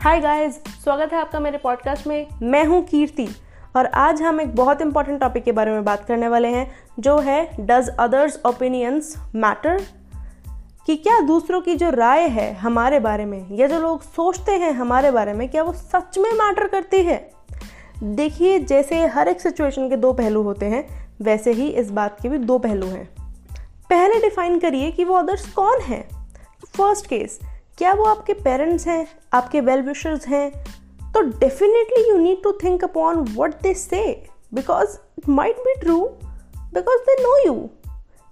Hi guys स्वागत है आपका मेरे पॉडकास्ट में। मैं हूँ कीर्ति और आज हम एक बहुत इंपॉर्टेंट टॉपिक के बारे में बात करने वाले हैं, जो है डज अदर्स ओपिनियंस मैटर कि क्या दूसरों की जो राय है हमारे बारे में, या जो लोग सोचते हैं हमारे बारे में, क्या वो सच में मैटर करती है? देखिए, जैसे हर एक सिचुएशन के दो पहलू होते हैं, वैसे ही इस बात के भी दो पहलू हैं। पहले डिफाइन करिए कि वो अदर्स कौन है। फ़र्स्ट केस क्या वो आपके पेरेंट्स हैं? आपके वेल विशर्स हैं? तो definitely you need to think upon what they say because it might be true because they know you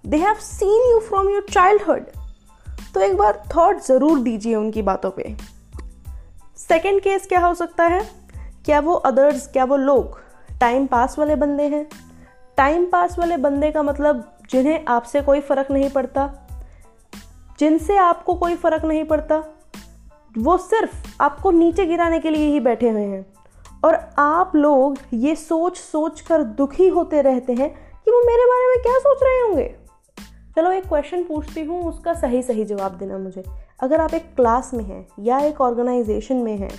they have seen you from your childhood तो एक बार थॉट ज़रूर दीजिए उनकी बातों पे। सेकेंड केस क्या हो सकता है? क्या वो अदर्स क्या वो लोग टाइम पास वाले बंदे हैं? टाइम पास वाले बंदे का मतलब जिन्हें आपसे कोई फ़र्क नहीं पड़ता। जिनसे आपको कोई फ़र्क नहीं पड़ता, वो सिर्फ़ आपको नीचे गिराने के लिए ही बैठे हुए हैं। और आप लोग ये सोच सोच कर दुखी होते रहते हैं कि वो मेरे बारे में क्या सोच रहे होंगे। चलो एक क्वेश्चन पूछती हूँ, उसका सही सही जवाब देना मुझे। अगर आप एक क्लास में हैं या एक ऑर्गेनाइजेशन में हैं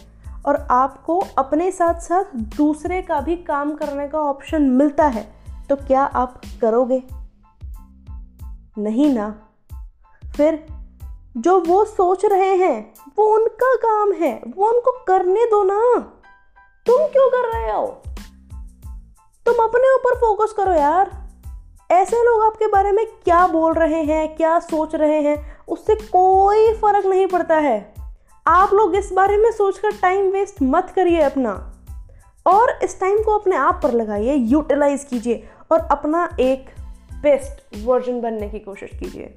और आपको अपने साथ साथ दूसरे का भी काम करने का ऑप्शन मिलता है तो क्या आप करोगे? नहीं ना। फिर जो वो सोच रहे हैं, वो उनका काम है, वो उनको करने दो ना। तुम क्यों कर रहे हो? तुम अपने ऊपर फोकस करो यार। ऐसे लोग आपके बारे में क्या बोल रहे हैं, क्या सोच रहे हैं, उससे कोई फ़र्क नहीं पड़ता है। आप लोग इस बारे में सोचकर टाइम वेस्ट मत करिए अपना। और इस टाइम को अपने आप पर लगाइए यूटिलाइज कीजिए और अपना एक बेस्ट वर्जन बनने की कोशिश कीजिए।